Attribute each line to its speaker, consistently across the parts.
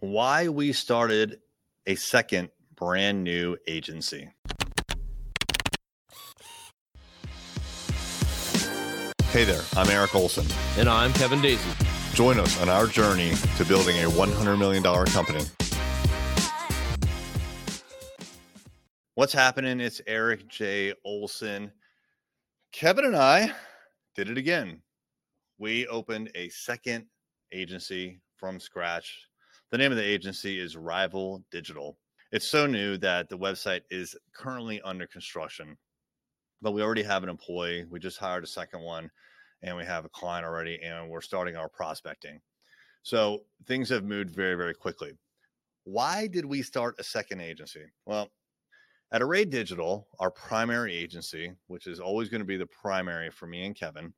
Speaker 1: why we started a second brand new agency. Hey there, I'm Eric Olson.
Speaker 2: And I'm Kevin Daisy.
Speaker 1: Join us on our journey to building a $100 million company. What's happening? It's Eric J. Olson. Kevin and I did it again. We opened a second agency from scratch. The name of the agency is Rival Digital. It's so new that the website is currently under construction, but we already have an employee. We just hired a second one and we have a client already and we're starting our prospecting. So things have moved very, very quickly. Why did we start a second agency? Well, at Array Digital, our primary agency, which is always going to be the primary for me and Kevin,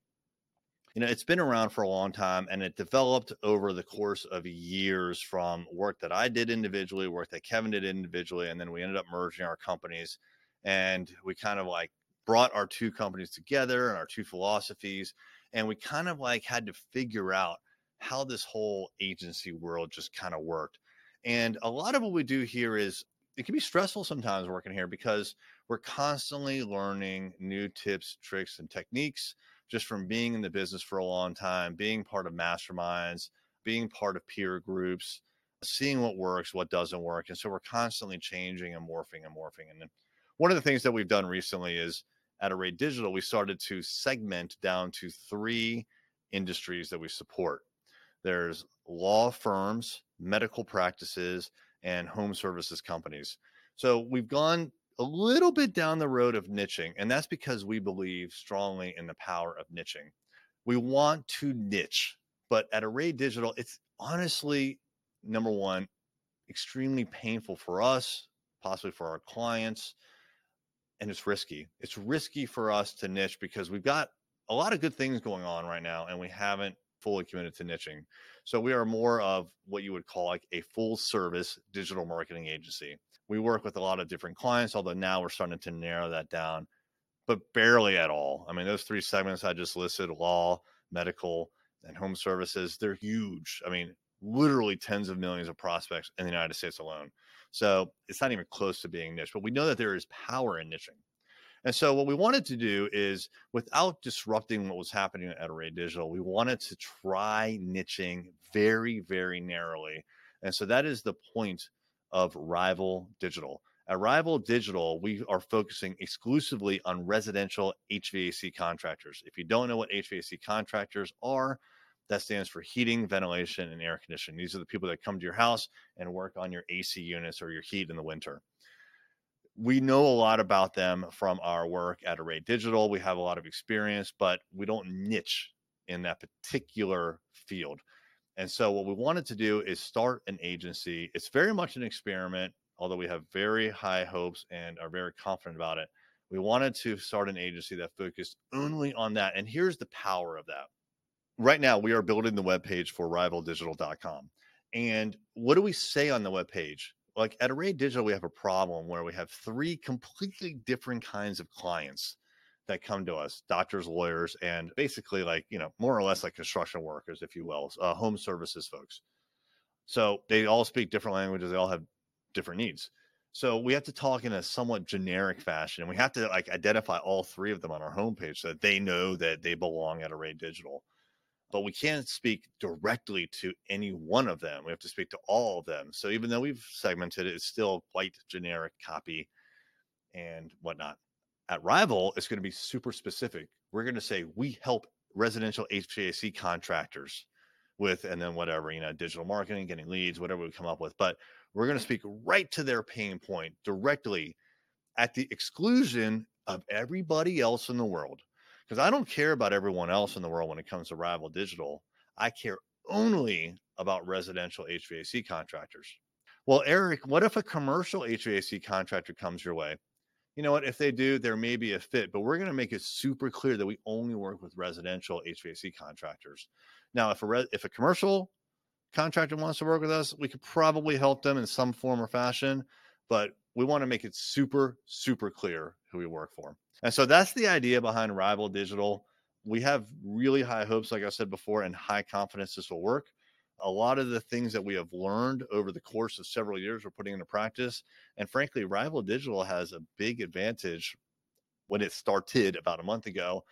Speaker 1: you know, it's been around for a long time and it developed over the course of years from work that I did individually, work that Kevin did individually, and then we ended up merging our companies and we kind of like brought our two companies together and our two philosophies and we kind of like had to figure out how this whole agency world just kind of worked. And a lot of what we do here is it can be stressful sometimes working here because we're constantly learning new tips, tricks, and techniques just from being in the business for a long time, being part of masterminds, being part of peer groups, seeing what works, what doesn't work. And so we're constantly changing and morphing and morphing. And one of the things that we've done recently is at Array Digital, we started to segment down to three industries that we support. There's law firms, medical practices, and home services companies. So we've gone a little bit down the road of niching, and that's because we believe strongly in the power of niching. We want to niche, but at Array Digital, it's honestly number one, extremely painful for us, possibly for our clients, and it's risky. It's risky for us to niche because we've got a lot of good things going on right now, and we haven't fully committed to niching. So we are more of what you would call like a full service digital marketing agency we work with a lot of different clients, although now we're starting to narrow that down, but barely at all. I mean, those three segments I just listed law, medical, and home services they're huge. I mean, literally tens of millions of prospects in the United States alone. So it's not even close to being niche, but we know that there is power in niching. And so what we wanted to do is without disrupting what was happening at Array Digital, we wanted to try niching very, very narrowly. And so that is the point of Rival Digital. At Rival Digital, we are focusing exclusively on residential HVAC contractors. If you don't know what HVAC contractors are, that stands for heating, ventilation, and air conditioning. These are the people that come to your house and work on your AC units or your heat in the winter. We know a lot about them from our work at Array Digital. We have a lot of experience, but we don't niche in that particular field. And so what we wanted to do is start an agency. It's very much an experiment, although we have very high hopes and are very confident about it. We wanted to start an agency that focused only on that. And here's the power of that. Right now, we are building the webpage for rivaldigital.com. And what do we say on the webpage? Like at Array Digital, we have a problem where we have three completely different kinds of clients that come to us doctors lawyers and basically like you know more or less like construction workers if you will uh, home services folks. So they all speak different languages they all have different needs. So we have to talk in a somewhat generic fashion and we have to like identify all three of them on our homepage so that they know that they belong at array digital. But we can't speak directly to any one of them we have to speak to all of them. So even though we've segmented it it's still quite generic copy and whatnot at Rival, it's going to be super specific. We're going to say we help residential HVAC contractors with, and then whatever, you know, digital marketing, getting leads, whatever we come up with. But we're going to speak right to their pain point directly at the exclusion of everybody else in the world. Because I don't care about everyone else in the world when it comes to Rival Digital. I care only about residential HVAC contractors. Well, Eric, what if a commercial HVAC contractor comes your way you know what? If they do, there may be a fit, but we're going to make it super clear that we only work with residential HVAC contractors. Now, if a re- if a commercial contractor wants to work with us, we could probably help them in some form or fashion, but we want to make it super super clear who we work for. And so that's the idea behind Rival Digital. We have really high hopes, like I said before, and high confidence this will work. A lot of the things that we have learned over the course of several years we're putting into practice. And frankly, Rival Digital has a big advantage when it started about a month ago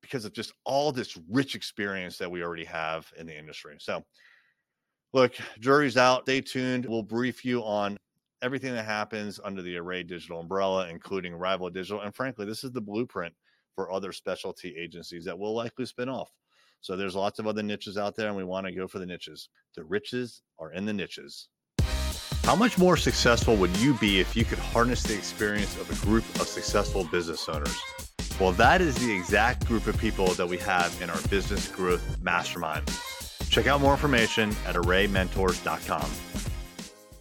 Speaker 1: because of just all this rich experience that we already have in the industry. So, look, jury's out. Stay tuned. We'll brief you on everything that happens under the Array Digital umbrella, including Rival Digital. And frankly, this is the blueprint for other specialty agencies that will likely spin off. So there's lots of other niches out there, and we want to go for the niches. The riches are in the niches. How much more successful would you be if you could harness the experience of a group of successful business owners? Well, that is the exact group of people that we have in our business growth mastermind. Check out more information at arraymentors.com.